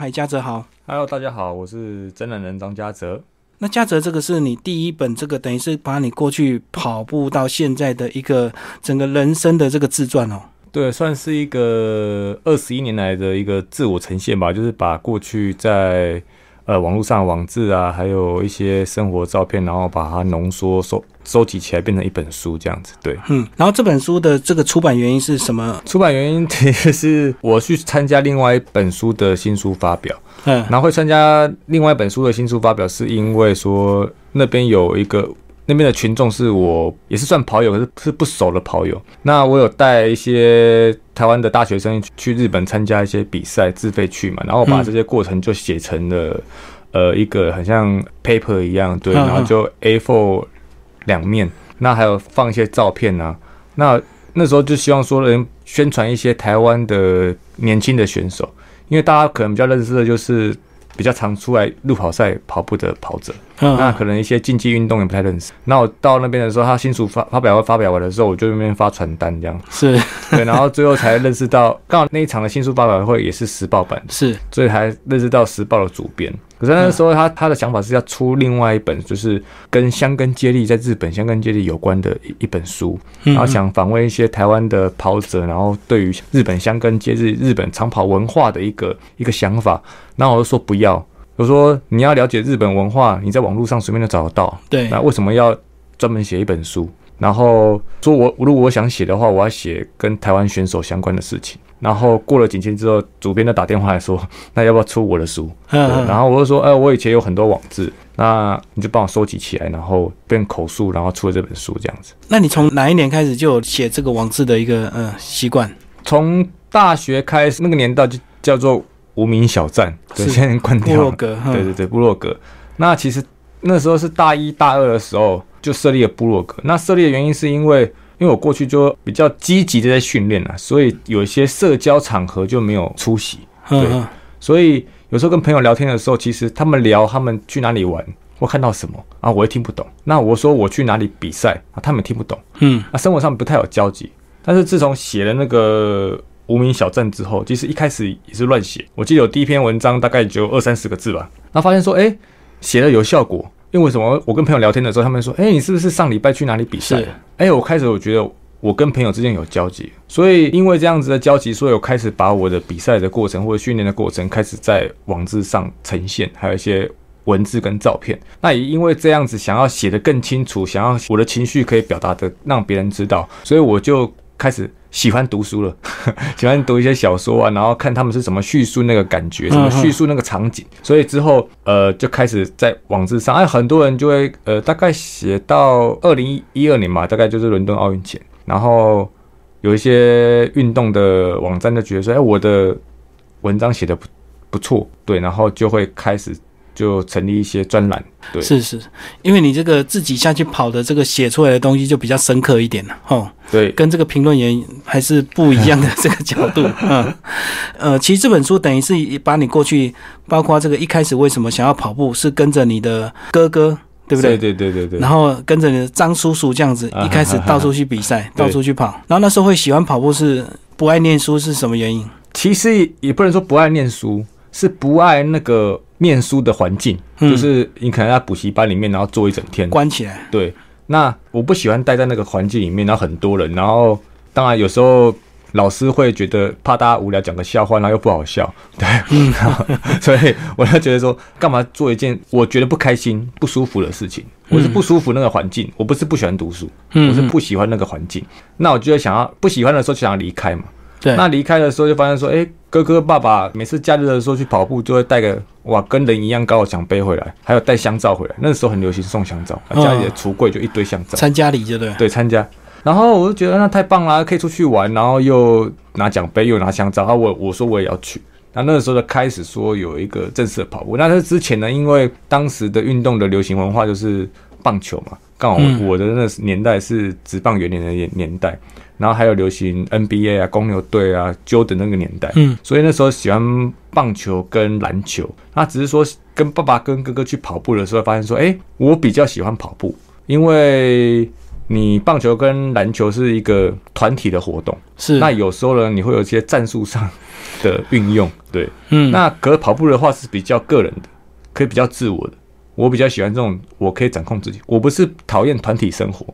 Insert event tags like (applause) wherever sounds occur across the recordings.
海嘉泽好。Hello，大家好，我是真人人张嘉泽。那嘉泽这个是你第一本，这个等于是把你过去跑步到现在的一个整个人生的这个自传哦。对，算是一个二十一年来的一个自我呈现吧，就是把过去在呃网络上的网志啊，还有一些生活照片，然后把它浓缩收收集起来，变成一本书这样子。对，嗯，然后这本书的这个出版原因是什么？出版原因其实是我去参加另外一本书的新书发表，嗯然后会参加另外一本书的新书发表，是因为说那边有一个那边的群众是我也是算跑友，可是是不熟的跑友。那我有带一些台湾的大学生去日本参加一些比赛，自费去嘛，然后我把嗯这些过程就写成了、呃一个很像 paper 一样，对，然后就 A4 两面，那还有放一些照片啊，那那时候就希望说能宣传一些台湾的年轻的选手。因为大家可能比较认识的就是比较常出来路跑赛跑步的跑者，嗯。那可能一些竞技运动也不太认识。那我到那边的时候，他新书发发表会发表完的时候，我就那边发传单这样，是。对，然后最后才认识到，刚好那一场的新书发表会也是时报版。的，是，所以才认识到时报的主编。可是那时候他他的想法是要出另外一本，就是跟香根接力在日本香根接力有关的一一本书，嗯然后想访问一些台湾的跑者，然后对于日本香根接日日本长跑文化的一个一个想法，然后我就说不要，我说你要了解日本文化，你在网络上随便就找得到，对，那为什么要专门写一本书？然后说我如果我想写的话，我要写跟台湾选手相关的事情。然后过了几天之后，主编就打电话来说，(laughs) 那要不要出我的书？嗯然后我就说，哎、我以前有很多网志，那你就帮我收集起来，然后变口述，然后出了这本书这样子。那你从哪一年开始就有写这个网志的一个呃习惯？从大学开始，那个年代就叫做无名小站，对，是现在关掉了。落格，嗯对对对，部落格。那其实那时候是大一大二的时候就设立了部落格。那设立的原因是因为，因为我过去就比较积极的在训练啊，所以有一些社交场合就没有出席。对所以有时候跟朋友聊天的时候，其实他们聊他们去哪里玩，或看到什么啊，我也听不懂。那我说我去哪里比赛啊，他们也听不懂。嗯啊，生活上不太有交集。但是自从写了那个无名小站之后，其实一开始也是乱写。我记得有第一篇文章大概只有二三十个字吧，然后发现说，哎、写了有效果。因为为什么？我跟朋友聊天的时候，他们说，哎、你是不是上礼拜去哪里比赛是？哎、我开始我觉得我跟朋友之间有交集，所以因为这样子的交集，所以我开始把我的比赛的过程或者训练的过程开始在网志上呈现，还有一些文字跟照片。那也因为这样子，想要写得更清楚，想要我的情绪可以表达的让别人知道，所以我就开始喜欢读书了，(laughs) 喜欢读一些小说啊，然后看他们是怎么叙述那个感觉，怎么叙述那个场景。所以之后呃就开始在网志上，哎，很多人就会呃大概写到二零一二年嘛，大概就是伦敦奥运前，然后有一些运动的网站就觉得说，哎，我的文章写的不不错，对，然后就会开始就成立一些专栏，对，是是，因为你这个自己下去跑的这个写出来的东西就比较深刻一点了，吼，对，跟这个评论员还是不一样的这个角度，(laughs) 嗯，呃，其实这本书等于是把你过去，包括这个一开始为什么想要跑步，是跟着你的哥哥，对不对？对对对对对然。后跟着你的张叔叔这样子，啊一开始到处去比赛，对 (laughs) 到处去跑。然后那时候会喜欢跑步，是不爱念书是什么原因？其实也不能说不爱念书，是不爱那个念书的环境，嗯就是你可能在补习班里面，然后坐一整天。关起来，对，那我不喜欢待在那个环境里面，然后很多人，然后当然有时候老师会觉得怕大家无聊，讲个笑话，然后又不好笑，对，然后 (laughs) 所以我就觉得说，干嘛做一件我觉得不开心、不舒服的事情？我是不舒服那个环境，我不是不喜欢读书，嗯我是不喜欢那个环境。那我就会想要不喜欢的时候就想要离开嘛。对，那离开的时候就发现说，哎、哥哥爸爸每次假日的时候去跑步，就会带个哇跟人一样高的奖杯回来，还有带香皂回来。那时候很流行送香皂，嗯家里的橱柜就一堆香皂。参加礼就对，对，参加。然后我就觉得那太棒了，可以出去玩，然后又拿奖杯，又拿香皂。然后我我说我也要去。那那个时候就开始说有一个正式的跑步。那这之前呢，因为当时的运动的流行文化就是棒球嘛，刚好嗯我的那个年代是职棒元年的年年代，然后还有流行 NBA 啊、公牛队啊、Jordan 那个年代。嗯，所以那时候喜欢棒球跟篮球，那只是说跟爸爸跟哥哥去跑步的时候，发现说，哎、我比较喜欢跑步，因为你棒球跟篮球是一个团体的活动，是。那有时候呢，你会有一些战术上的运用，对，嗯，那可跑步的话是比较个人的，可以比较自我的。我比较喜欢这种我可以掌控自己。我不是讨厌团体生活，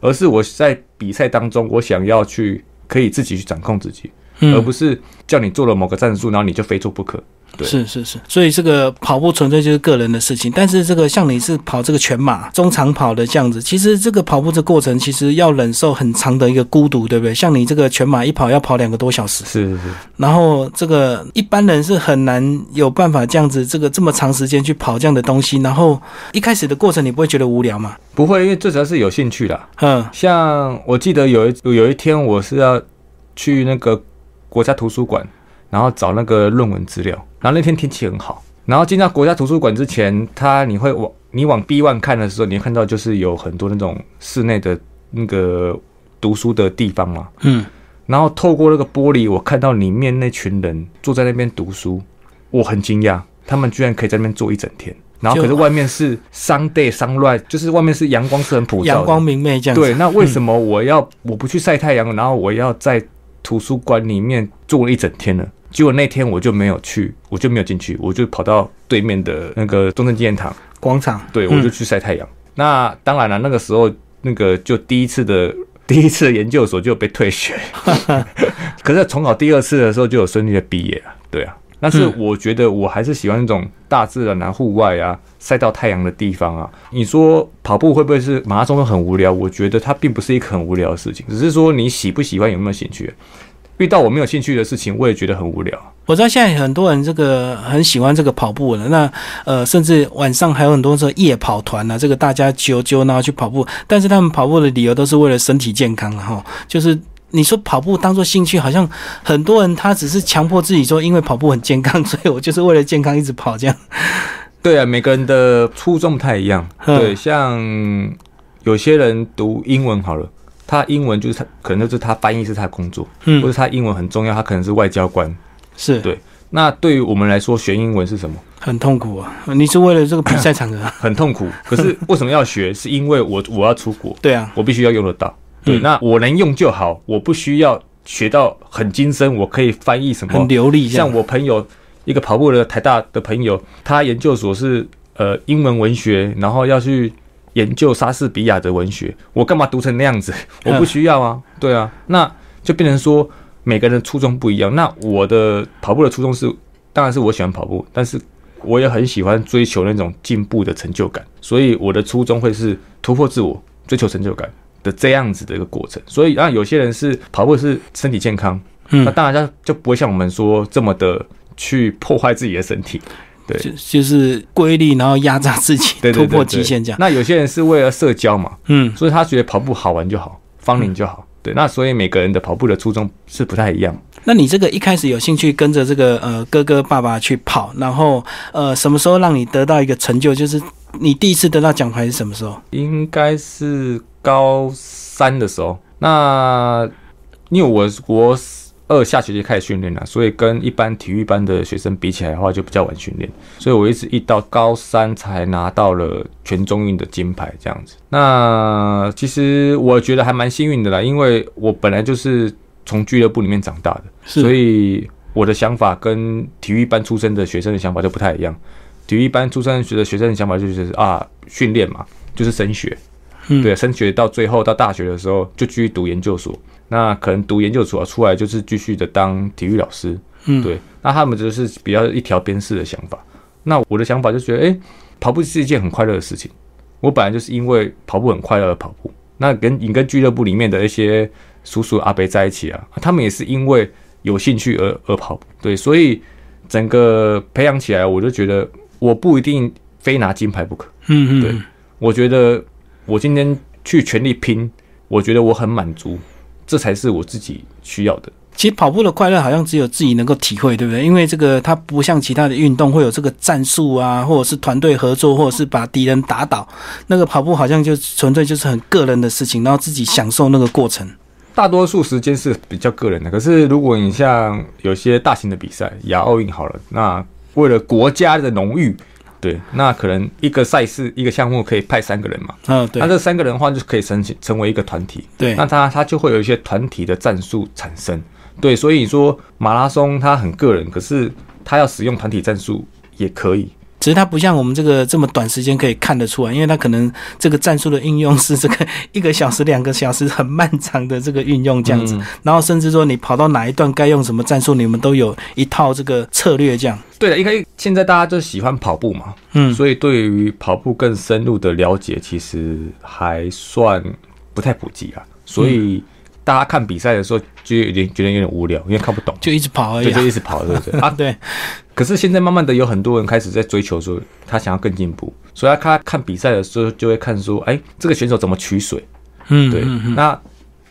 而是我在比赛当中，我想要去可以自己去掌控自己，嗯而不是叫你做了某个战术，然后你就非做不可。对是是是，所以这个跑步纯粹就是个人的事情。但是这个像你是跑这个全马、中长跑的这样子，其实这个跑步的过程其实要忍受很长的一个孤独，对不对？像你这个全马一跑要跑两个多小时，是是是，然后这个一般人是很难有办法这样子，这个这么长时间去跑这样的东西。然后一开始的过程你不会觉得无聊吗？不会，因为最主要是有兴趣啦。嗯像我记得有一有一天我是要去那个国家图书馆，然后找那个论文资料，然后那天天气很好，然后进到国家图书馆之前，他你会往你往 B one 看的时候，你会看到就是有很多那种室内的那个读书的地方嘛，嗯，然后透过那个玻璃，我看到里面那群人坐在那边读书，我很惊讶，他们居然可以在那边坐一整天。然后可是外面是 Sunday sunlight，就是外面是阳光是很普照，阳光明媚这样子。对，那为什么我要、我不去晒太阳，然后我要在图书馆里面坐了一整天呢？结果那天我就没有去，我就没有进去，我就跑到对面的那个中正纪念堂，广场？对嗯我就去晒太阳。那当然了，那个时候那个就第一次的 (laughs) 第一次的研究所就被退学，(laughs) 可是重考第二次的时候就有顺利的毕业了。对啊，但是嗯我觉得我还是喜欢那种大自然啊、户外啊、晒到太阳的地方啊。你说跑步会不会是马拉松都很无聊？我觉得它并不是一个很无聊的事情，只是说你喜不喜欢、有没有兴趣。遇到我没有兴趣的事情，我也觉得很无聊。我知道现在很多人这个很喜欢这个跑步的，那呃，甚至晚上还有很多这个夜跑团啊，这个大家揪揪然后去跑步，但是他们跑步的理由都是为了身体健康啊哈，就是。你说跑步当做兴趣，好像很多人他只是强迫自己说，因为跑步很健康，所以我就是为了健康一直跑这样。对啊，每个人的初衷不太一样。嗯对，像有些人读英文好了，他英文就是他可能就是他翻译是他的工作，嗯或嗯，者他英文很重要，他可能是外交官。是对那对于我们来说，学英文是什么？很痛苦啊。你是为了这个比赛场合啊？(laughs) 很痛苦。可是为什么要学？是因为我我要出国，(laughs) 对啊，我必须要用得到。对，嗯那我能用就好，我不需要学到很精深，我可以翻译什么很流利。像我朋友一个跑步的台大的朋友，他研究所是呃英文文学，然后要去研究莎士比亚的文学，我干嘛读成那样子？(laughs) 我不需要啊，对啊，那就变成说每个人的初衷不一样。那我的跑步的初衷是，当然是我喜欢跑步，但是我也很喜欢追求那种进步的成就感，所以我的初衷会是突破自我，追求成就感。的这样子的一个过程，所以啊，有些人是跑步是身体健康，嗯那当然他就不会像我们说这么的去破坏自己的身体，对就就是规律，然后压榨自己，对对对突破极限这样。那有些人是为了社交嘛，嗯，所以他觉得跑步好玩就好，方龄就好。对，那所以每个人的跑步的初衷是不太一样。那你这个一开始有兴趣跟着这个呃哥哥爸爸去跑，然后呃什么时候让你得到一个成就？就是你第一次得到奖牌是什么时候？应该是高三的时候，那因为我国二下学期开始训练了，所以跟一般体育班的学生比起来的话，就比较晚训练，所以我一直一到高三才拿到了全中运的金牌这样子。那其实我觉得还蛮幸运的啦，因为我本来就是从俱乐部里面长大的，所以我的想法跟体育班出身的学生的想法就不太一样。体育班出身的学生的想法就是啊，训练嘛，就是升学，嗯。对，升学到最后到大学的时候就继续读研究所，那可能读研究所出来就是继续的当体育老师，嗯，对，那他们就是比较一条边式的想法。那我的想法就觉得，诶，跑步是一件很快乐的事情。我本来就是因为跑步很快乐而跑步。那跟你跟俱乐部里面的一些叔叔阿伯在一起啊，他们也是因为有兴趣而而跑步。对，所以整个培养起来，我就觉得我不一定非拿金牌不可。嗯嗯对，我觉得我今天去全力拼，我觉得我很满足，这才是我自己需要的。其实跑步的快乐好像只有自己能够体会，对不对？因为这个它不像其他的运动会有这个战术啊，或者是团队合作，或者是把敌人打倒。那个跑步好像就纯粹就是很个人的事情，然后自己享受那个过程。大多数时间是比较个人的，可是如果你像有些大型的比赛，亚奥运好了，那为了国家的荣誉，对，那可能一个赛事一个项目可以派三个人嘛，嗯，对。那这三个人的话就可以成成为一个团体，对，那他他就会有一些团体的战术产生，对，所以说马拉松它很个人，可是他要使用团体战术也可以。只是它不像我们这个这么短时间可以看得出来，因为它可能这个战术的运用是这个一个小时、两个小时很漫长的这个运用这样子，然后甚至说你跑到哪一段该用什么战术，你们都有一套这个策略这样。对的，因为现在大家就喜欢跑步嘛，嗯，所以对于跑步更深入的了解，其实还算不太普及啊。所以大家看比赛的时候，就有点觉得有点无聊，因为看不懂，就一直跑而已对，啊。就一直跑，对不对？啊，(laughs) 对，可是现在慢慢的有很多人开始在追求说，他想要更进步，所以他看比赛的时候就会看说，哎，这个选手怎么取水？嗯，对，嗯嗯那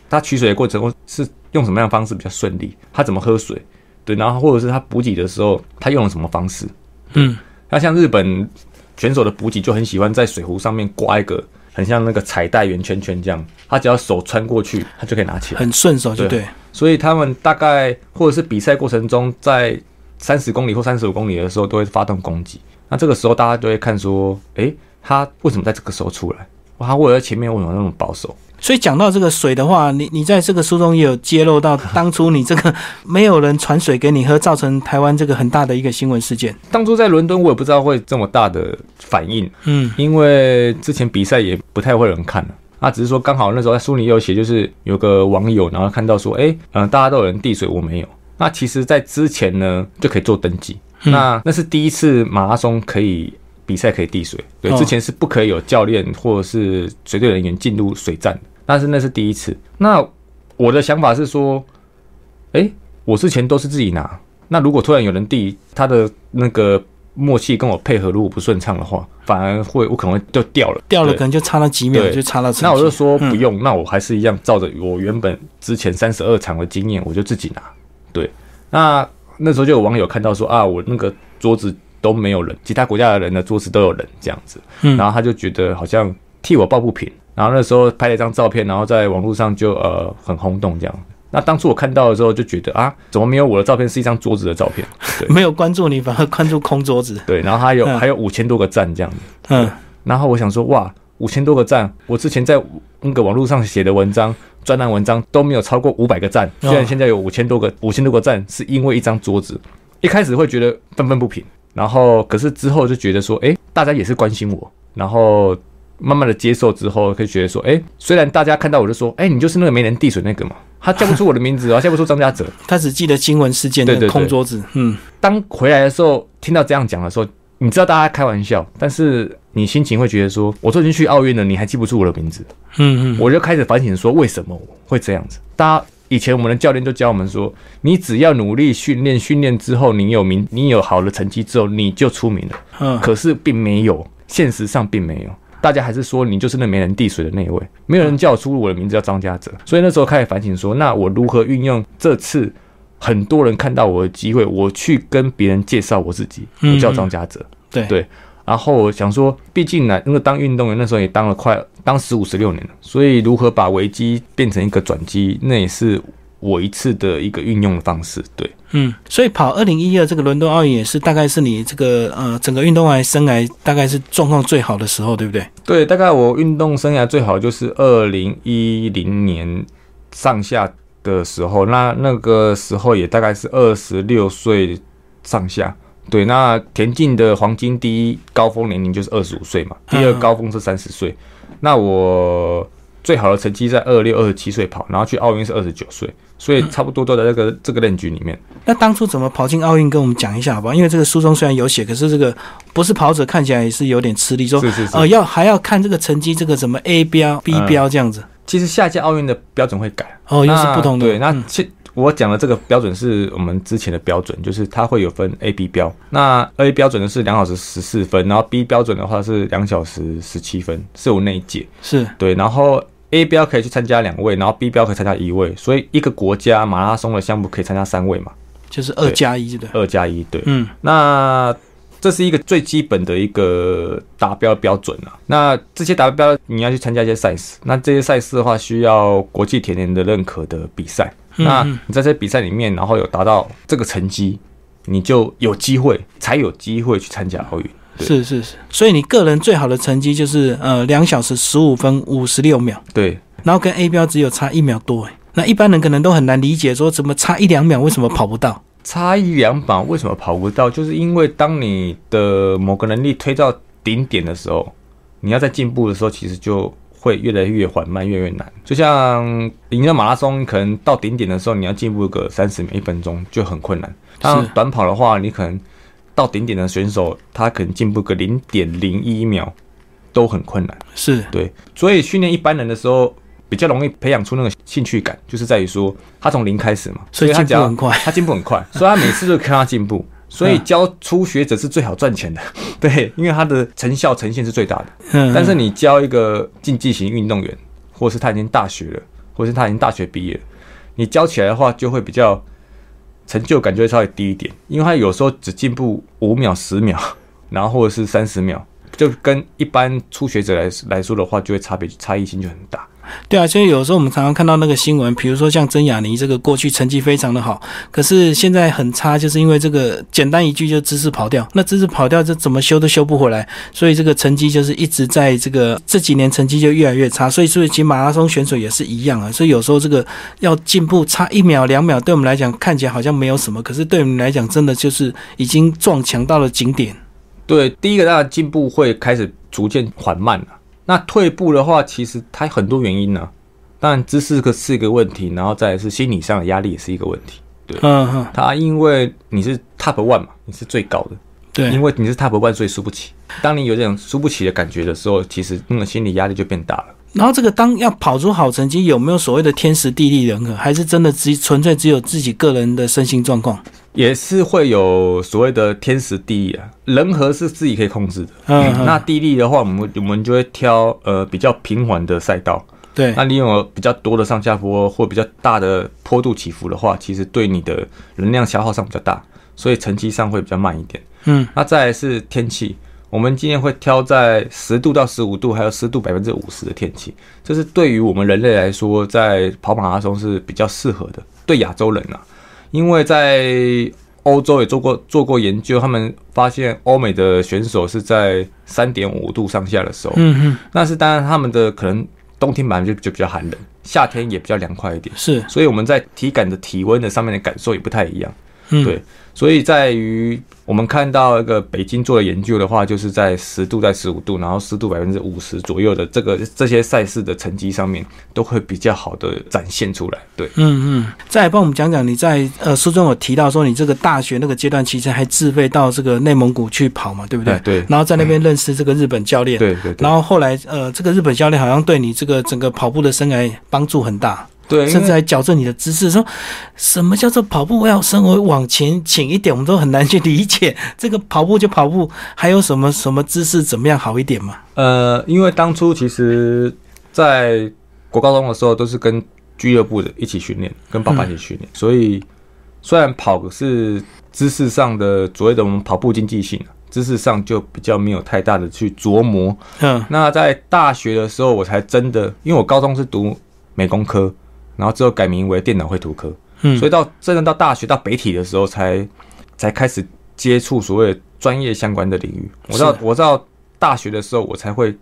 他取水的过程中是用什么样的方式比较顺利？他怎么喝水？对，然后或者是他补给的时候，他用了什么方式？嗯，那像日本选手的补给就很喜欢在水壶上面挂一个很像那个彩带圆圈圈这样，他只要手穿过去，他就可以拿起来。很顺手，就对对。所以他们大概或者是比赛过程中，在三十公里或三十五公里的时候，都会发动攻击。那这个时候大家就会看说，诶，他为什么在这个时候出来？哇他为了在前面为什么那么保守？所以讲到这个水的话，你你在这个书中也有揭露到，(laughs) 当初你这个没有人传水给你喝，造成台湾这个很大的一个新闻事件。当初在伦敦，我也不知道会这么大的反应，嗯因为之前比赛也不太会有人看了。啊，只是说刚好那时候在书里也有写，就是有个网友，然后看到说，哎、嗯、大家都有人递水，我没有。那其实，在之前呢，就可以做登记。嗯那那是第一次马拉松可以比赛可以递水，对，哦之前是不可以有教练或者是随队人员进入水站的，但是那是第一次。那我的想法是说，哎、我之前都是自己拿，那如果突然有人递，他的那个默契跟我配合如果不顺畅的话，反而会我可能会就掉了，掉了可能就差那几秒，就差到成绩。那我就说嗯不用，那我还是一样照着我原本之前三十二场的经验，我就自己拿。对，那那时候就有网友看到说啊，我那个桌子都没有人，其他国家的人的桌子都有人这样子，嗯然后他就觉得好像替我抱不平，然后那时候拍了一张照片，然后在网络上就呃很轰动这样。那当初我看到的时候就觉得啊，怎么没有我的照片是一张桌子的照片？对 (laughs) 没有关注你，反而关注空桌子。(laughs) 对，然后还有嗯还有五千多个赞这样子。嗯，然后我想说，哇，五千多个赞，我之前在那个网络上写的文章、专栏文章都没有超过五百个赞，哦虽然现在有五千多个、五千多个赞，是因为一张桌子。一开始会觉得愤愤不平，然后可是之后就觉得说，哎，大家也是关心我，然后慢慢的接受之后，可以觉得说，哎，虽然大家看到我就说，哎，你就是那个没人递水那个嘛，他叫不出我的名字啊，(laughs) 叫不出张家泽。他只记得新闻事件那个对对对空桌子。嗯，当回来的时候，听到这样讲的时候，你知道大家开玩笑，但是你心情会觉得说，我都已经去奥运了，你还记不住我的名字？嗯嗯，我就开始反省说，为什么我会这样子？大家以前我们的教练就教我们说，你只要努力训练，训练之后你有名，你有好的成绩之后，你就出名了。嗯，可是并没有，现实上并没有。大家还是说你就是那没人递水的那一位，没有人叫出我的名字叫张家泽，所以那时候开始反省说，那我如何运用这次很多人看到我的机会，我去跟别人介绍我自己，我叫张家泽。对对然后我想说，毕竟呢，那个当运动员那时候也当了快当十五十六年了，所以如何把危机变成一个转机，那也是我一次的一个运用的方式。对，嗯，所以跑二零一二这个伦敦奥运也是大概是你这个呃整个运动员生涯大概是状况最好的时候，对不对？对，大概我运动生涯最好就是二零一零年上下的时候，那那个时候也大概是二十六岁上下。对，那田径的黄金第一高峰年龄就是二十五岁嘛，第二嗯高峰是三十岁。那我最好的成绩在二六、二十七岁跑，然后去奥运是二十九岁，所以差不多都在这个这个练局里面。那当初怎么跑进奥运，跟我们讲一下好不好？因为这个书中虽然有写，可是这个不是跑者看起来也是有点吃力，说是是是。呃要还要看这个成绩，这个什么 A 标、B 标这样子。其实下届奥运的标准会改。哦，又是不同的。对，那嗯其我讲的这个标准是我们之前的标准，就是它会有分 A、B 标。那 A 标准的是两小时十四分，然后 B 标准的话是两小时十七分，是我那一届。是对，然后 A 标可以去参加两位，然后 B 标可以参加一位，所以一个国家马拉松的项目可以参加三位嘛，就是二加一，对？二加一。对，嗯那这是一个最基本的一个达标标准啊。那这些达标你要去参加一些赛事，那这些赛事的话需要国际田联的认可的比赛。那嗯你在这些比赛里面，然后有达到这个成绩，你就有机会，才有机会去参加奥运。是是是。所以你个人最好的成绩就是呃两小时十五分五十六秒，对，然后跟 A 标只有差一秒多哎。那一般人可能都很难理解，说怎么差一两秒，为什么跑不到？差一两码为什么跑不到？就是因为当你的某个能力推到顶点的时候，你要在进步的时候，其实就会越来越缓慢，越来越难。就像赢了马拉松，可能到顶点的时候，你要进步个三十秒、一分钟就很困难。当然，短跑的话，你可能到顶点的选手，他可能进步个零点零一秒都很困难。是对，所以训练一般人的时候。比较容易培养出那个兴趣感，就是在于说他从零开始嘛，所以他进步很快，他进步很快，(laughs) 所以他每次都看他进步，所以教初学者是最好赚钱的，(laughs) 对，因为他的成效呈现是最大的。嗯，但是你教一个竞技型运动员，或是他已经大学了，或是他已经大学毕业，你教起来的话，就会比较成就感就会稍微低一点，因为他有时候只进步五秒、十秒，(laughs) 然后或者是三十秒，就跟一般初学者来来说的话，就会差别差异性就很大。对啊，所以有时候我们常常看到那个新闻，比如说像曾雅妮这个过去成绩非常的好，可是现在很差，就是因为这个简单一句就姿势跑掉，那姿势跑掉，这怎么修都修不回来，所以这个成绩就是一直在这个这几年成绩就越来越差。所以，所以其实马拉松选手也是一样啊。所以有时候这个要进步差一秒两秒，对我们来讲看起来好像没有什么，可是对我们来讲真的就是已经撞墙到了顶点。对，第一个，大家进步会开始逐渐缓慢了。那退步的话，其实它很多原因呢。当然，知识个是一个问题，然后再是心理上的压力也是一个问题。对，嗯哼，他因为你是 top one 嘛，你是最高的，对，因为你是 top one，所以输不起。当你有这种输不起的感觉的时候，其实那个心理压力就变大了。然后这个当要跑出好成绩，有没有所谓的天时地利人和，还是真的只纯粹只有自己个人的身心状况？也是会有所谓的天时地利啊，人和是自己可以控制的。嗯，那地利的话，我们我们就会挑呃比较平缓的赛道。对，那你有比较多的上下坡或比较大的坡度起伏的话，其实对你的能量消耗上比较大，所以成绩上会比较慢一点。嗯，那再来是天气。我们今天会挑在十度到十五度，还有湿度百分之五十的天气，这是对于我们人类来说，在跑马拉松是比较适合的。对亚洲人啊，因为在欧洲也做过做过研究，他们发现欧美的选手是在三点五度上下的时候，嗯哼，那是当然他们的可能冬天本来就就比较寒冷，夏天也比较凉快一点，是，所以我们在体感的体温的上面的感受也不太一样，嗯，对。所以在于我们看到一个北京做的研究的话，就是在十度在十五度，然后湿度百分之五十左右的这个这些赛事的成绩上面，都会比较好的展现出来。对，嗯嗯。再帮我们讲讲，你在呃书中有提到说，你这个大学那个阶段其实还自费到这个内蒙古去跑嘛，对不对？对。然后在那边认识这个日本教练。对对。然后后来呃，这个日本教练好像对你这个整个跑步的生涯帮助很大。对，甚至还矫正你的姿势，说什么叫做跑步要稍微往前倾一点，我们都很难去理解。这个跑步就跑步，还有什么什么姿势怎么样好一点嘛？呃，因为当初其实，在国高中的时候都是跟俱乐部的一起训练，跟爸爸一起训练，所以虽然跑是姿势上的所谓的我们跑步经济性，知识上就比较没有太大的去琢磨。嗯，那在大学的时候，我才真的，因为我高中是读美工科。然后之后改名为电脑绘图科，嗯，所以到真正到大学到北体的时候，才才开始接触所谓专业相关的领域。我到我到大学的时候，我才会，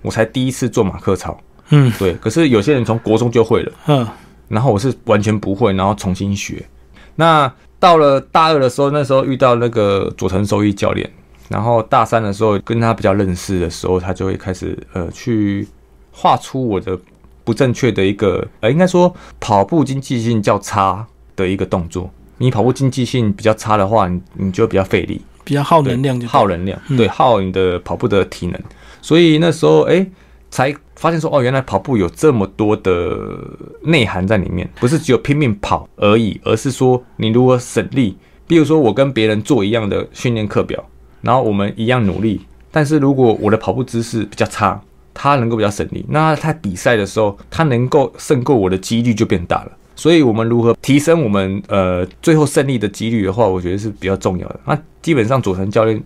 我才第一次做马克操，嗯，对。可是有些人从国中就会了，嗯，然后我是完全不会，然后重新学。那到了大二的时候，那时候遇到那个佐藤收益教练，然后大三的时候跟他比较认识的时候，他就会开始呃去画出我的。不正确的一个，呃，应该说跑步经济性较差的一个动作。你跑步经济性比较差的话，你你就比较费力，比较耗能量，就耗能量，对，耗你的跑步的体能。所以那时候，哎，才发现说，哦，原来跑步有这么多的内涵在里面，不是只有拼命跑而已，而是说你如何省力。比如说，我跟别人做一样的训练课表，然后我们一样努力，但是如果我的跑步姿势比较差。他能够比较省力，那他比赛的时候，他能够胜过我的几率就变大了。所以，我们如何提升我们呃最后胜利的几率的话，我觉得是比较重要的。那基本上，佐藤教练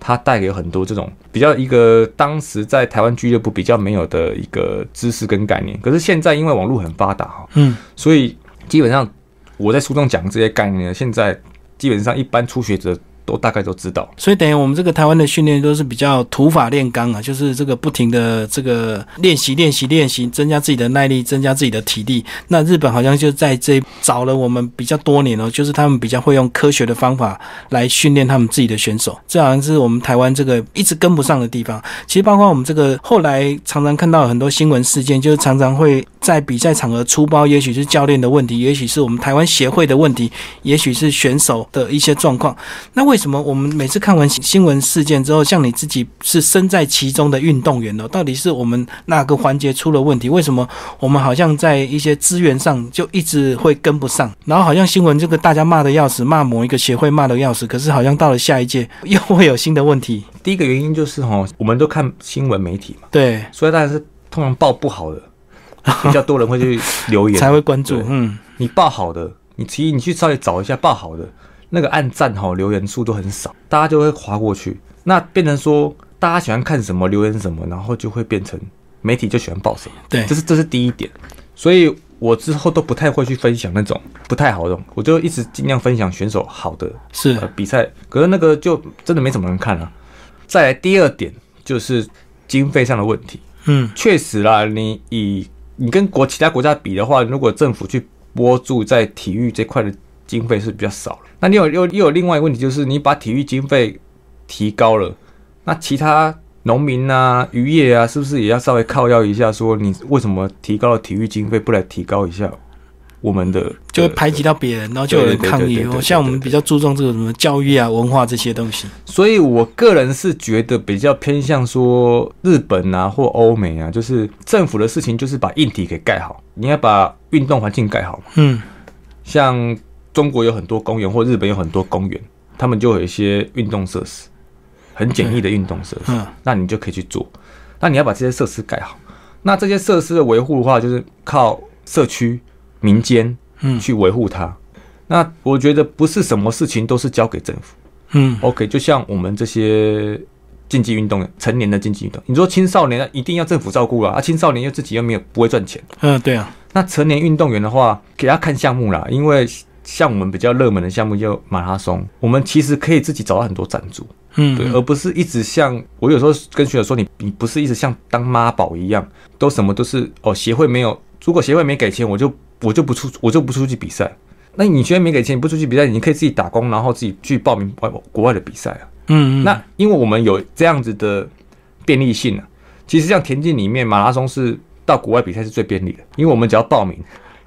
他带给很多这种比较一个当时在台湾俱乐部比较没有的一个知识跟概念。可是现在因为网络很发达哈，嗯，所以基本上我在书中讲这些概念，现在基本上一般初学者。都大概都知道。所以等于我们这个台湾的训练都是比较土法炼钢啊，就是这个不停的这个练习、练习、练习，增加自己的耐力，增加自己的体力。那日本好像就在这找了我们比较多年哦，就是他们比较会用科学的方法来训练他们自己的选手，这好像是我们台湾这个一直跟不上的地方。其实包括我们这个后来常常看到很多新闻事件，就是常常会在比赛场合出包，也许是教练的问题，也许是我们台湾协会的问题，也许是选手的一些状况。那为什么我们每次看完新闻事件之后，像你自己是身在其中的运动员呢？到底是我们哪个环节出了问题？为什么我们好像在一些资源上就一直会跟不上？然后好像新闻这个大家骂的要死，骂某一个协会骂的要死，可是好像到了下一届又会有新的问题。第一个原因就是哈，我们都看新闻媒体嘛，对，所以大家是通常报不好的，比较多人会去留言，(laughs) 才会关注。嗯，你报好的，你其实你去稍微找一下报好的那个按赞好留言数都很少，大家就会划过去，那变成说大家喜欢看什么留言什么，然后就会变成媒体就喜欢报什么，对。这是这是第一点，所以我之后都不太会去分享那种不太好的，我就一直尽量分享选手好的是。呃比赛，可是那个就真的没什么人看啊。再来第二点就是经费上的问题，嗯，确实啦，你以你跟国其他国家比的话，如果政府去拨助在体育这块的经费是比较少了。那你有又又有另外一个问题，就是你把体育经费提高了，那其他农民啊、渔业啊，是不是也要稍微靠要一下？说你为什么提高了体育经费，不来提高一下我们的？就会排挤到别人，然后就有人抗议像我们比较注重这个什么教育啊、文化这些东西。所以我个人是觉得比较偏向说日本啊或欧美啊，就是政府的事情就是把硬体给盖好，你要把运动环境盖好嘛。嗯，像中国有很多公园，或日本有很多公园，他们就有一些运动设施，很简易的运动设施，嗯那你就可以去做。那你要把这些设施盖好，那这些设施的维护的话，就是靠社区、民间嗯去维护它。那我觉得不是什么事情都是交给政府。嗯，OK，就像我们这些竞技运动员，成年的竞技运动，你说青少年一定要政府照顾啊，啊，青少年又自己又没有不会赚钱。嗯，对啊，那成年运动员的话，给他看项目啦，因为像我们比较热门的项目就马拉松，我们其实可以自己找到很多赞助，嗯，对，而不是一直像我有时候跟学友说，你你不是一直像当妈宝一样，都什么都是哦，协会没有，如果协会没给钱，我就我就不出我就不出去比赛。那你协会没给钱，你不出去比赛，你可以自己打工，然后自己去报名外国外的比赛啊。嗯，嗯，那因为我们有这样子的便利性啊，其实像田径里面，马拉松是到国外比赛是最便利的，因为我们只要报名，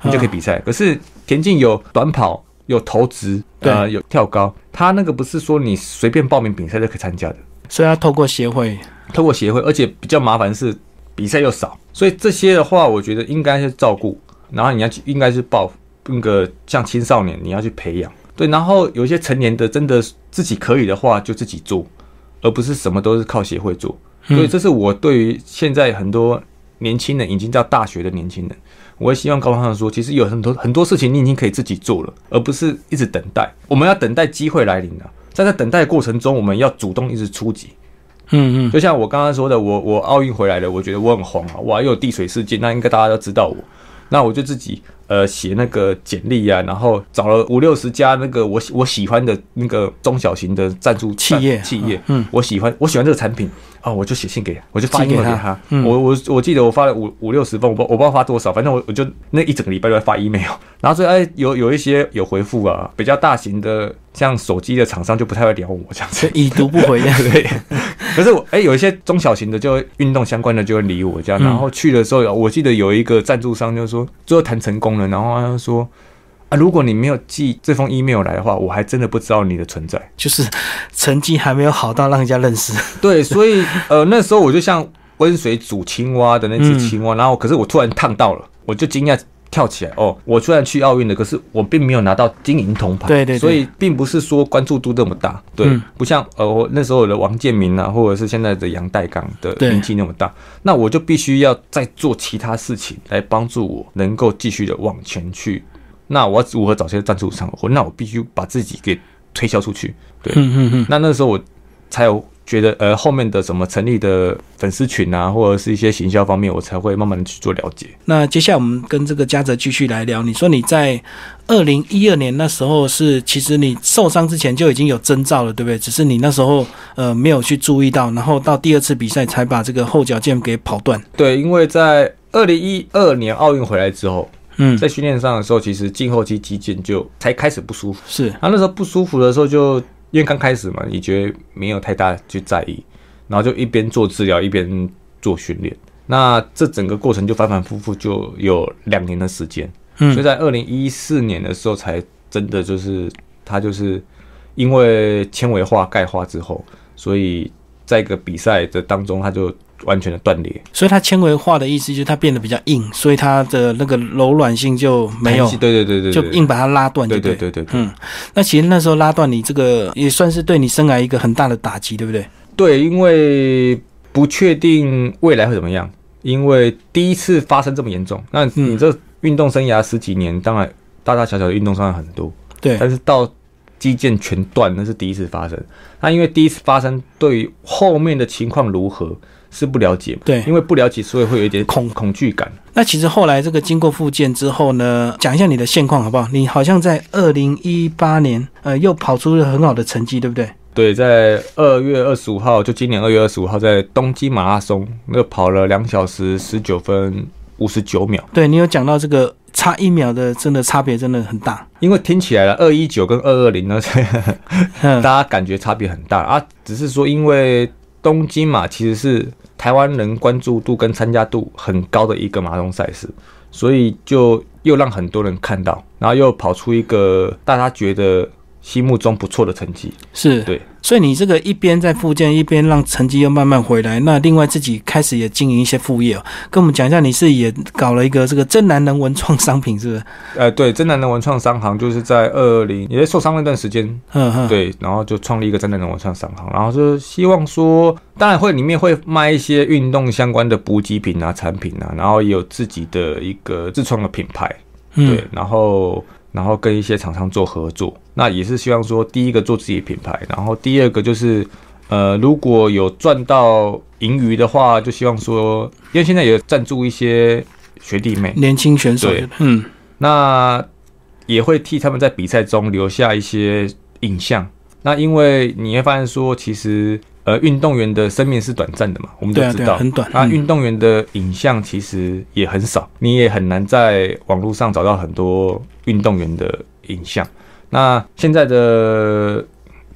你就可以比赛。可是田径有短跑、有投掷、呃对有跳高，它那个不是说你随便报名比赛就可以参加的，所以要透过协会，透过协会，而且比较麻烦是比赛又少，所以这些的话，我觉得应该是照顾，然后你要去应该是报那个像青少年你要去培养，对，然后有一些成年的真的自己可以的话就自己做，而不是什么都是靠协会做。所以这是我对于现在很多年轻人已经到大学的年轻人，我也希望告诉他们说，其实有很多很多事情你已经可以自己做了，而不是一直等待。我们要等待机会来临啊，在在等待的过程中，我们要主动一直出击。嗯嗯，就像我刚刚说的，我我奥运回来了，我觉得我很红啊，哇，又有递水事件，那应该大家都知道我。那我就自己呃写那个简历啊，然后找了五六十家那个我喜我喜欢的那个中小型的赞助企业企业，嗯，我喜欢我喜欢这个产品啊，我就写信给，我就发给 email 给他他。嗯我我我记得我发了五五六十封，我不我不知道发多少，反正我我就那一整个礼拜都在发 email，然后所以哎有有一些有回复啊，比较大型的像手机的厂商就不太会聊我这样子。已读不回这样。对，可是我哎、有一些中小型的就会运动相关的就会理我这样，嗯然后去的时候，我记得有一个赞助商就说最后谈成功了，然后他就说啊，如果你没有寄这封 email 来的话，我还真的不知道你的存在。就是成绩还没有好到让人家认识。对，所以呃那时候我就像温水煮青蛙的那只青蛙，然后可是我突然烫到了，我就惊讶。跳起来哦！我虽然去奥运了，可是我并没有拿到金银铜牌，对对对所以并不是说关注度这么大，对，嗯不像呃我那时候的王建民啊，或者是现在的杨代刚的对名气那么大，那我就必须要再做其他事情来帮助我能够继续的往前去。那我要如何找些赞助商？我那我必须把自己给推销出去，对，嗯嗯嗯，那那时候我才有觉得呃后面的什么成立的粉丝群啊，或者是一些行销方面，我才会慢慢的去做了解。那接下来我们跟这个嘉泽继续来聊。你说你在二零一二年那时候是，其实你受伤之前就已经有征兆了，对不对？只是你那时候呃没有去注意到，然后到第二次比赛才把这个后脚腱给跑断。对，因为在二零一二年奥运回来之后，嗯，在训练上的时候，其实进后期肌腱就才开始不舒服。是然后那时候不舒服的时候就，因为刚开始嘛，你觉得没有太大去在意，然后就一边做治疗一边做训练。那这整个过程就反反复复就有两年的时间，嗯所以在二零一四年的时候才真的就是他就是因为纤维化钙化之后，所以在一个比赛的当中他就完全的断裂，所以它纤维化的意思就是它变得比较硬，所以它的那个柔软性就没有对对对对，就硬把它拉断就对。对对对对对。嗯，那其实那时候拉断你这个也算是对你生涯一个很大的打击，对不对？对，因为不确定未来会怎么样，因为第一次发生这么严重，那你这运动生涯十几年，当然大大小小的运动伤害很多，对，但是到肌腱全断那是第一次发生。那因为第一次发生，对于后面的情况如何是不了解，对因为不了解，所以会有一点恐恐惧感。那其实后来这个经过复健之后呢，讲一下你的现况好不好？你好像在二零一八年，呃，又跑出了很好的成绩，对不对？对，在二月二十五号，就今年二月二十五号，在东京马拉松，那跑了两小时十九分五十九秒。对你有讲到这个差一秒的，真的差别真的很大。因为听起来了，二一九跟二二零呢，(laughs) 嗯大家感觉差别很大啊。只是说，因为东京嘛，其实是台湾人关注度跟参加度很高的一个马拉松赛事，所以就又让很多人看到，然后又跑出一个大家觉得心目中不错的成绩。是，对，所以你这个一边在复健，一边让成绩又慢慢回来。那另外自己开始也经营一些副业、哦，跟我们讲一下，你是也搞了一个这个真男人文创商品，是不是？呃，对，真男人文创商行就是在二零也在受伤那段时间，嗯嗯，，对，然后就创立一个真男人文创商行，然后就希望说，当然会里面会卖一些运动相关的补给品啊、产品啊，然后也有自己的一个自创的品牌，嗯。对，然后然后跟一些厂商做合作，那也是希望说，第一个做自己的品牌，然后第二个就是，呃，如果有赚到盈余的话，就希望说，因为现在也赞助一些学弟妹，年轻选手对，嗯，那也会替他们在比赛中留下一些影像。那因为你会发现说，其实呃，运动员的生命是短暂的嘛，我们都知道。很短。那嗯运动员的影像其实也很少，你也很难在网络上找到很多运动员的影像。那现在的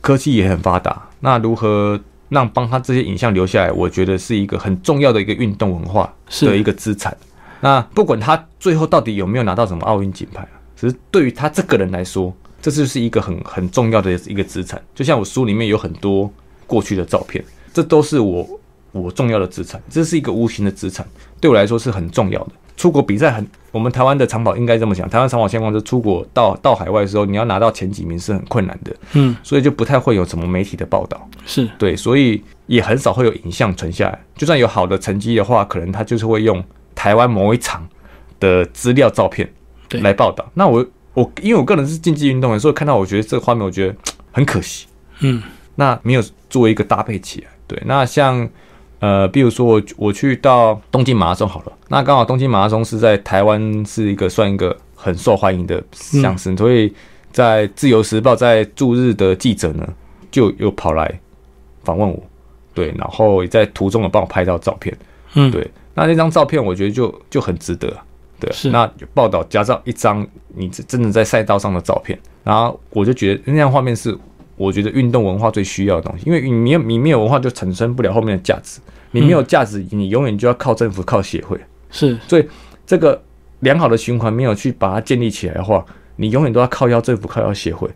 科技也很发达，那如何让帮他这些影像留下来？我觉得是一个很重要的一个运动文化的一，个资产。那不管他最后到底有没有拿到什么奥运金牌啊，只是对于他这个人来说，这就是一个很很重要的一个资产。就像我书里面有很多过去的照片，这都是我我重要的资产，这是一个无形的资产，对我来说是很重要的。出国比赛很，我们台湾的长跑应该这么讲，台湾长跑现况是出国到到海外的时候，你要拿到前几名是很困难的，嗯，所以就不太会有什么媒体的报道。是，对，所以也很少会有影像存下来。就算有好的成绩的话，可能他就是会用台湾某一场的资料照片来报道。那我我因为我个人是竞技运动员，所以看到我觉得这个画面，我觉得很可惜。嗯，那没有做一个搭配起来。对，那像呃，比如说我我去到东京马拉松好了，那刚好东京马拉松是在台湾是一个算一个很受欢迎的项事，所以在自由时报在驻日的记者呢就又跑来访问我，对，然后也在途中有帮我拍到照片，嗯，对，那那张照片我觉得就就很值得。啊，对啊，是。那报道加上一张你真的在赛道上的照片，然后我就觉得那张画面是我觉得运动文化最需要的东西，因为你没有你没有文化就产生不了后面的价值，你没有价值，你永远就要靠政府靠协会，是，所以这个良好的循环没有去把它建立起来的话，你永远都要靠要政府靠要协会。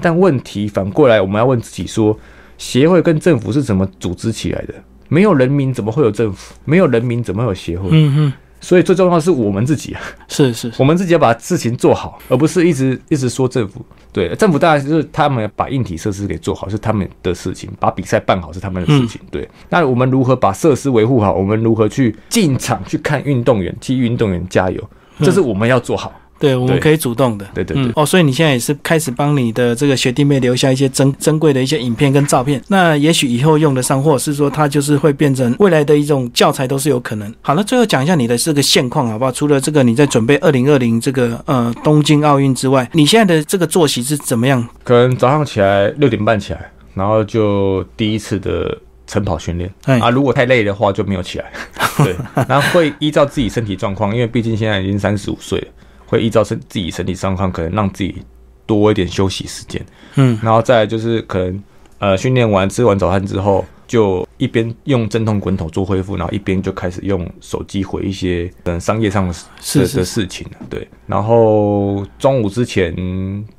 但问题反过来，我们要问自己说，协会跟政府是怎么组织起来的？没有人民怎么会有政府？没有人民怎么会有协会？嗯嗯，所以最重要的是我们自己啊，是是，是我们自己要把事情做好，而不是一直一直说政府。对，政府当然就是他们把硬体设施给做好是他们的事情，把比赛办好是他们的事情。对，那我们如何把设施维护好？我们如何去进场去看运动员，替运动员加油？这是我们要做好。对，我们可以主动的。对对对嗯，哦，所以你现在也是开始帮你的这个学弟妹留下一些珍珍贵的一些影片跟照片，那也许以后用得上，或者是说它就是会变成未来的一种教材，都是有可能。好，那最后讲一下你的这个现况好不好？除了这个你在准备二零二零这个呃东京奥运之外，你现在的这个作息是怎么样？可能早上起来六点半起来，然后就第一次的晨跑训练哎啊，如果太累的话就没有起来。(laughs) 对，然后会依照自己身体状况，因为毕竟现在已经三十五岁了，会依照身自己身体状况，可能让自己多一点休息时间。嗯，然后再来就是可能呃训练完吃完早餐之后，就一边用阵痛滚筒做恢复，然后一边就开始用手机回一些嗯商业上的的是。是的事情对，然后中午之前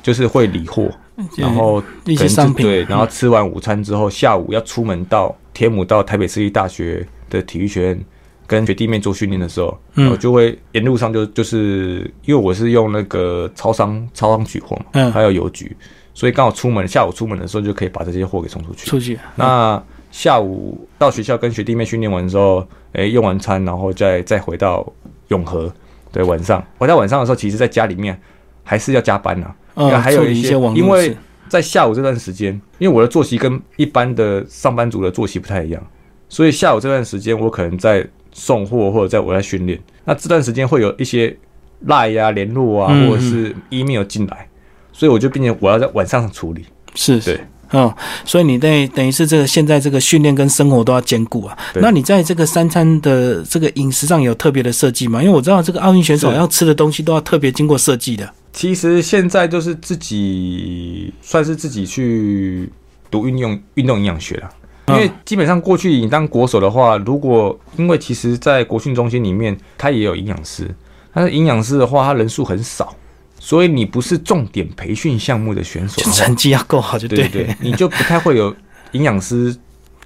就是会理货，然后一些商品，就对，然后嗯。吃完午餐之后，下午要出门到天母到台北市立大学的体育学院跟学弟妹做训练的时候，嗯我就会沿路上就就是因为我是用那个超商超商取货嘛，嗯还有邮局，所以刚好出门下午出门的时候就可以把这些货给送出去。出去，那下午到学校跟学弟妹训练完之后，哎、用完餐，然后再再回到永和。对，晚上回到晚上的时候，其实在家里面还是要加班呐、因为呃，还有一些一些网因为在下午这段时间，因为我的作息跟一般的上班族的作息不太一样，所以下午这段时间我可能在送货或者在我在训练。那这段时间会有一些赖呀、联络啊，嗯或者是 email 进来，所以我就变成我要在晚上处理。是，对是，哦，所以你在等于是这个现在这个训练跟生活都要兼顾啊。那你在这个三餐的这个饮食上有特别的设计吗？因为我知道这个奥运选手要吃的东西都要特别经过设计的。其实现在就是自己算是自己去读运用运动营养学了。因为基本上过去你当国手的话，如果因为其实，在国训中心里面，他也有营养师，但是营养师的话，他人数很少，所以你不是重点培训项目的选手。(laughs) 的，就成绩要够好就对。对你就不太会有营养师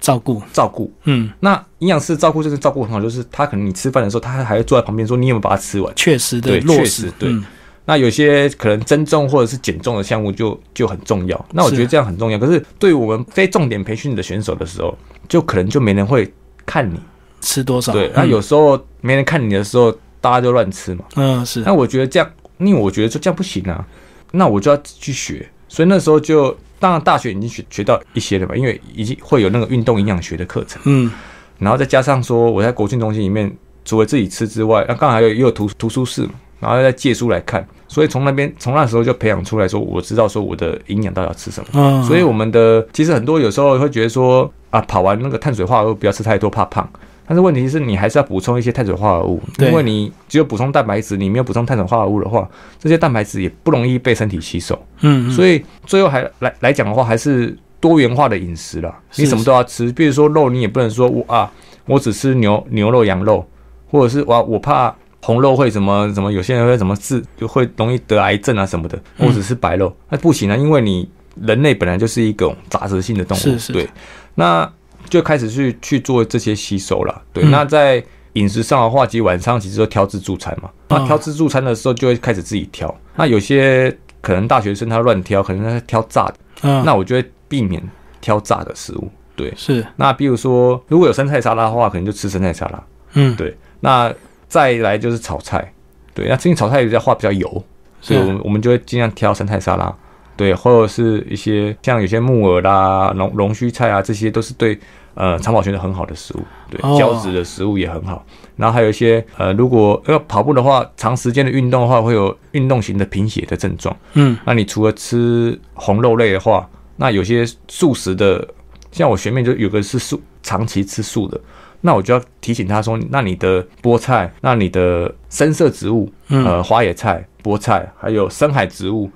照顾，照顾。嗯，那营养师照顾就是照顾很好，就是他可能你吃饭的时候，他还会坐在旁边说你有没有把它吃完。确实的对落实确实，对。嗯那有些可能增重或者是减重的项目就就很重要，那我觉得这样很重要。可是对于我们非重点培训的选手的时候，就可能就没人会看你。吃多少？对，嗯那有时候没人看你的时候，大家就乱吃嘛。嗯是那我觉得这样，因为我觉得说这样不行啊，那我就要去学。所以那时候就，当然大学已经学学到一些了吧，因为已经会有那个运动营养学的课程。嗯然后再加上说我在国训中心里面，除了自己吃之外，那刚好也有图图书室嘛，然后再借书来看，所以从那边从那时候就培养出来说，我知道说我的营养到底要吃什么。嗯，所以我们的其实很多有时候会觉得说啊，跑完那个碳水化合物不要吃太多，怕胖。但是问题是你还是要补充一些碳水化合物，因为你只有补充蛋白质，你没有补充碳水化合物的话，这些蛋白质也不容易被身体吸收。嗯，以所以最后还来来讲的话，还是多元化的饮食啦。你什么都要吃，比如说肉，你也不能说我啊，我只吃牛牛肉、羊肉，或者是我我怕红肉会什么什么，有些人会什么治就会容易得癌症啊什么的，或者是白肉，那不行啊，因为你人类本来就是一种杂食性的动物，是是对，那就开始去去做这些吸收了。对，嗯那在饮食上的话，其实晚上其实都挑自助餐嘛。那哦挑自助餐的时候，就会开始自己挑。那有些可能大学生他乱挑，可能他挑炸的，嗯那我就会避免挑炸的食物。对，是那比如说如果有生菜沙拉的话，可能就吃生菜沙拉。嗯对，那再来就是炒菜。对，那最近炒菜比较话比较油，所以我们我们就会尽量挑生菜沙拉。对，或者是一些像有些木耳啦、龙龙须菜啊，这些都是对呃长跑选手很好的食物。对，哦胶质的食物也很好。然后还有一些呃，如果要跑步的话，长时间的运动的话，会有运动型的贫血的症状。嗯那你除了吃红肉类的话，那有些素食的，像我学妹就有个是素长期吃素的，那我就要提醒他说，那你的菠菜，那你的深色植物，嗯呃，花野菜、菠菜，还有深海植物，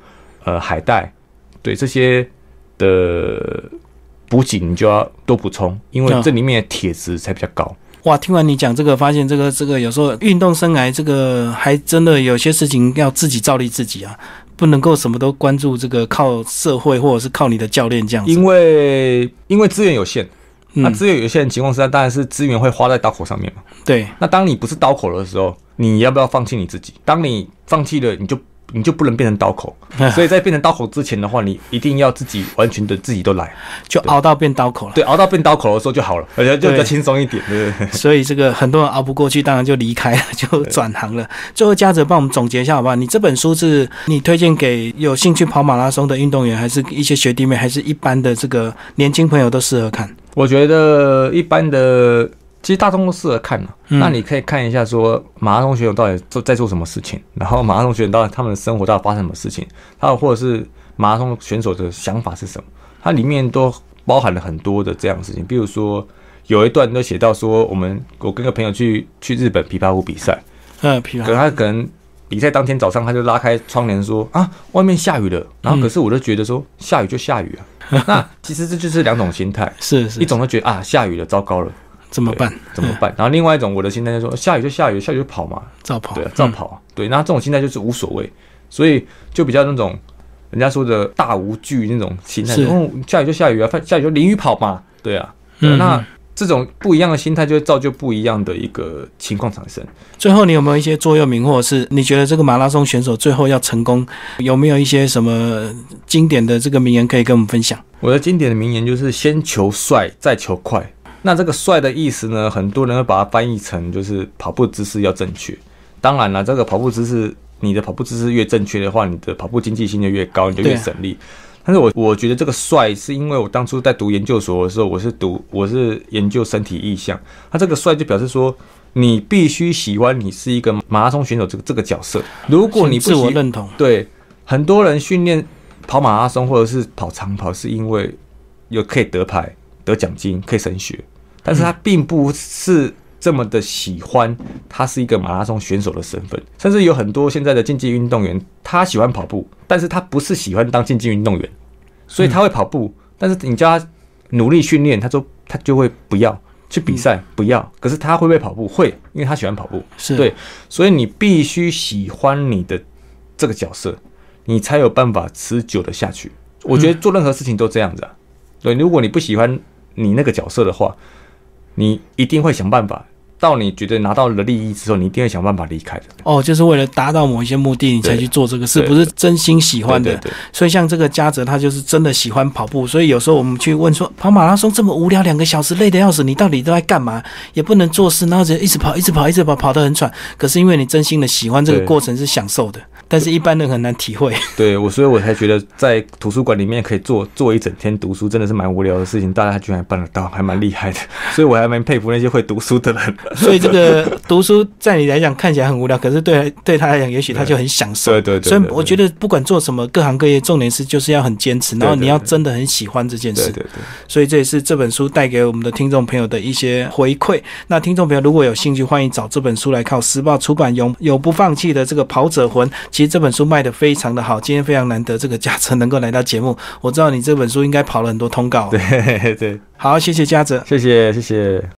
呃，海带，对这些的补给你就要多补充，因为嗯这里面的铁质才比较高。哇，听完你讲这个，发现这个这个有时候运动生涯这个还真的有些事情要自己照例自己啊，不能够什么都关注这个靠社会或者是靠你的教练这样子。因为因为资源有限，那嗯，资源有限的情况之下，当然是资源会花在刀口上面嘛。对，那当你不是刀口的时候，你要不要放弃你自己？当你放弃了，你就你就不能变成刀口。所以在变成刀口之前的话，你一定要自己完全的自己都来，就熬到变刀口了。对，熬到变刀口的时候就好了，而且就比较轻松一点。对对。所以这个很多人熬不过去，当然就离开了，就转行了。最后，嘉泽帮我们总结一下好不好？你这本书是你推荐给有兴趣跑马拉松的运动员，还是一些学弟妹，还是一般的这个年轻朋友都适合看？我觉得一般的。其实大众都适合看嘛，那你可以看一下说马拉松选手到底做在做什么事情，然后马拉松选手到底他们的生活到底发生什么事情，还有或者是马拉松选手的想法是什么，它里面都包含了很多的这样的事情。比如说有一段都写到说，我们我跟个朋友去去日本琵琶湖比赛，嗯，琵琶，可他可能比赛当天早上他就拉开窗帘说啊，外面下雨了，然后可是我就觉得说下雨就下雨啊，(laughs) 那其实这就是两种心态，是是，一种就觉得啊下雨了，糟糕了。怎么办？怎么办？(laughs) 然后另外一种，我的心态就说，下雨就下雨，下雨就跑嘛，照跑。对，照跑。对，那这种心态就是无所谓，所以就比较那种人家说的大无惧那种心态。哦，下雨就下雨啊，下雨就淋雨跑嘛。对啊，那这种不一样的心态就会造就不一样的一个情况产生。最后，你有没有一些座右铭，或者是你觉得这个马拉松选手最后要成功，有没有一些什么经典的这个名言可以跟我们分享？我的经典的名言就是先求帅，再求快。那这个帅的意思呢？很多人会把它翻译成就是跑步姿势要正确。当然了，这个跑步姿势，你的跑步姿势越正确的话，你的跑步经济性就越高，你就越省力。但是我我觉得这个帅是因为我当初在读研究所的时候，我是读我是研究身体意向。他这个帅就表示说，你必须喜欢你是一个马拉松选手这个这个角色。如果你不自我认同，对很多人训练跑马拉松或者是跑长跑，是因为有可以得牌、得奖金、可以升学。但是他并不是这么的喜欢，他是一个马拉松选手的身份，甚至有很多现在的竞技运动员，他喜欢跑步，但是他不是喜欢当竞技运动员，所以他会跑步，但是你叫他努力训练，他说他就会不要去比赛，不要。可是他会不会跑步？会，因为他喜欢跑步，是对，所以你必须喜欢你的这个角色，你才有办法持久的下去。我觉得做任何事情都这样子啊，对，如果你不喜欢你那个角色的话。你一定会想办法，到你觉得拿到了利益之后，你一定会想办法离开的。哦，就是为了达到某一些目的，你才去做这个事，不是真心喜欢的。所以像这个嘉泽，他就是真的喜欢跑步。所以有时候我们去问说，跑马拉松这么无聊，两个小时累得要死，你到底都在干嘛？也不能做事，然后就一直跑，一直跑，一直跑，跑得很喘。可是因为你真心的喜欢这个过程，是享受的。但是一般人很难体会。(laughs) 对我，所以我才觉得在图书馆里面可以坐坐一整天读书，真的是蛮无聊的事情。大家居然办得到，还蛮厉害的。(laughs) 所以我还蛮佩服那些会读书的人。所以这个读书在你来讲看起来很无聊，可是对对他来讲，也许他就很享受。对对对。所以我觉得不管做什么，各行各业，重点是就是要很坚持，然后你要真的很喜欢这件事。对对对。所以这也是这本书带给我们的听众朋友的一些回馈。那听众朋友如果有兴趣，欢迎找这本书来靠时报出版《永永不放弃的这个跑者魂》。其实这本书卖的。非常的好，今天非常难得，这个嘉泽能够来到节目。我知道你这本书应该跑了很多通告，对对。好，谢谢嘉泽，谢谢谢谢。